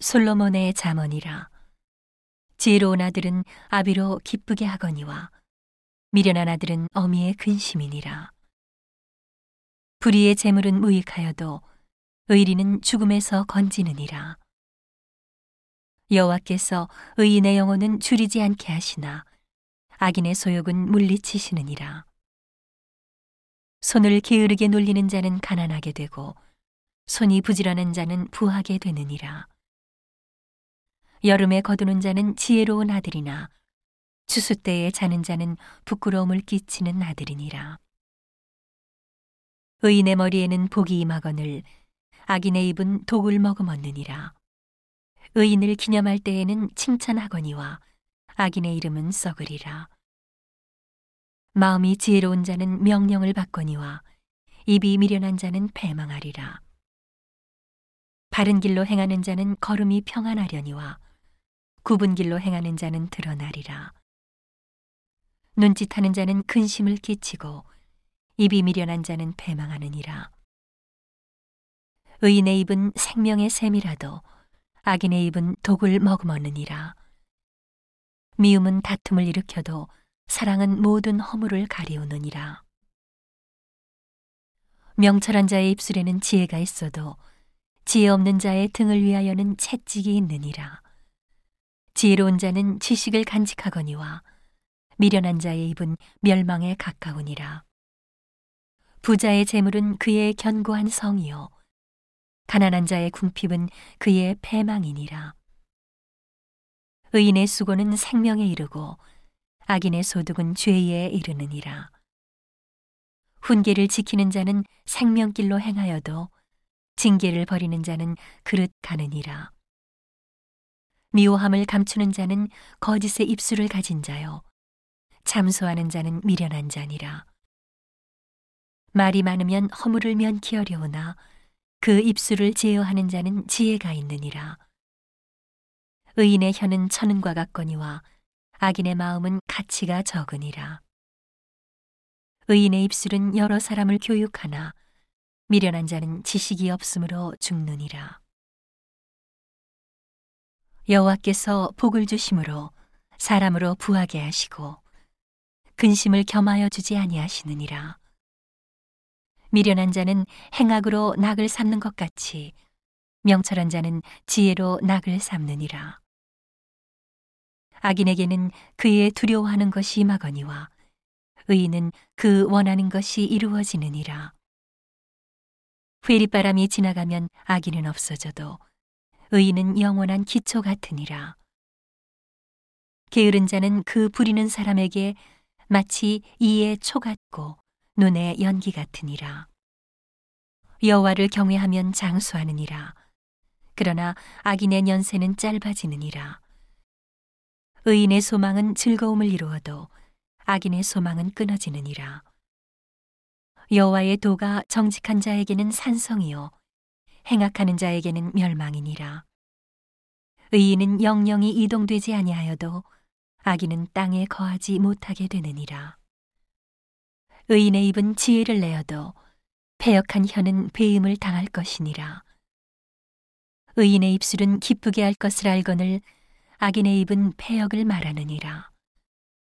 솔로몬의 잠언이라. 지혜로운 아들은 아비로 기쁘게 하거니와 미련한 아들은 어미의 근심이니라. 불의의 재물은 무익하여도 의리는 죽음에서 건지느니라. 여호와께서 의인의 영혼은 줄이지 않게 하시나 악인의 소욕은 물리치시느니라. 손을 게으르게 놀리는 자는 가난하게 되고 손이 부지런한 자는 부하게 되느니라. 여름에 거두는 자는 지혜로운 아들이나 추수 때에 자는 자는 부끄러움을 끼치는 아들이니라. 의인의 머리에는 복이 임하거늘 악인의 입은 독을 머금었느니라. 의인을 기념할 때에는 칭찬하거니와 악인의 이름은 썩으리라. 마음이 지혜로운 자는 명령을 받거니와 입이 미련한 자는 패망하리라. 바른 길로 행하는 자는 걸음이 평안하려니와 굽은 길로 행하는 자는 드러나리라. 눈짓하는 자는 근심을 끼치고 입이 미련한 자는 패망하느니라. 의인의 입은 생명의 샘이라도 악인의 입은 독을 머금었느니라. 미움은 다툼을 일으켜도 사랑은 모든 허물을 가리우느니라. 명철한 자의 입술에는 지혜가 있어도 지혜 없는 자의 등을 위하여는 채찍이 있느니라. 지혜로운 자는 지식을 간직하거니와 미련한 자의 입은 멸망에 가까우니라. 부자의 재물은 그의 견고한 성이요. 가난한 자의 궁핍은 그의 패망이니라. 의인의 수고는 생명에 이르고 악인의 소득은 죄에 이르느니라. 훈계를 지키는 자는 생명길로 행하여도 징계를 버리는 자는 그릇 가느니라. 미워함을 감추는 자는 거짓의 입술을 가진 자요. 참소하는 자는 미련한 자니라. 말이 많으면 허물을 면키 어려우나 그 입술을 제어하는 자는 지혜가 있느니라. 의인의 혀는 천은과 같거니와 악인의 마음은 가치가 적으니라. 의인의 입술은 여러 사람을 교육하나 미련한 자는 지식이 없으므로 죽느니라. 여호와께서 복을 주심으로 사람으로 부하게 하시고 근심을 겸하여 주지 아니하시느니라. 미련한 자는 행악으로 낙을 삼는 것 같이 명철한 자는 지혜로 낙을 삼느니라. 악인에게는 그의 두려워하는 것이 임하거니와 의인은 그 원하는 것이 이루어지느니라. 회리바람이 지나가면 악인은 없어져도 의인은 영원한 기초 같으니라. 게으른 자는 그 부리는 사람에게 마치 이에 초 같고 눈에 연기 같으니라. 여호와를 경외하면 장수하느니라. 그러나 악인의 연세는 짧아지느니라. 의인의 소망은 즐거움을 이루어도 악인의 소망은 끊어지느니라. 여호와의 도가 정직한 자에게는 산성이요 행악하는 자에게는 멸망이니라. 의인은 영영이 이동되지 아니하여도 악인은 땅에 거하지 못하게 되느니라. 의인의 입은 지혜를 내어도 패역한 혀는 배임을 당할 것이니라. 의인의 입술은 기쁘게 할 것을 알거늘 악인의 입은 패역을 말하느니라.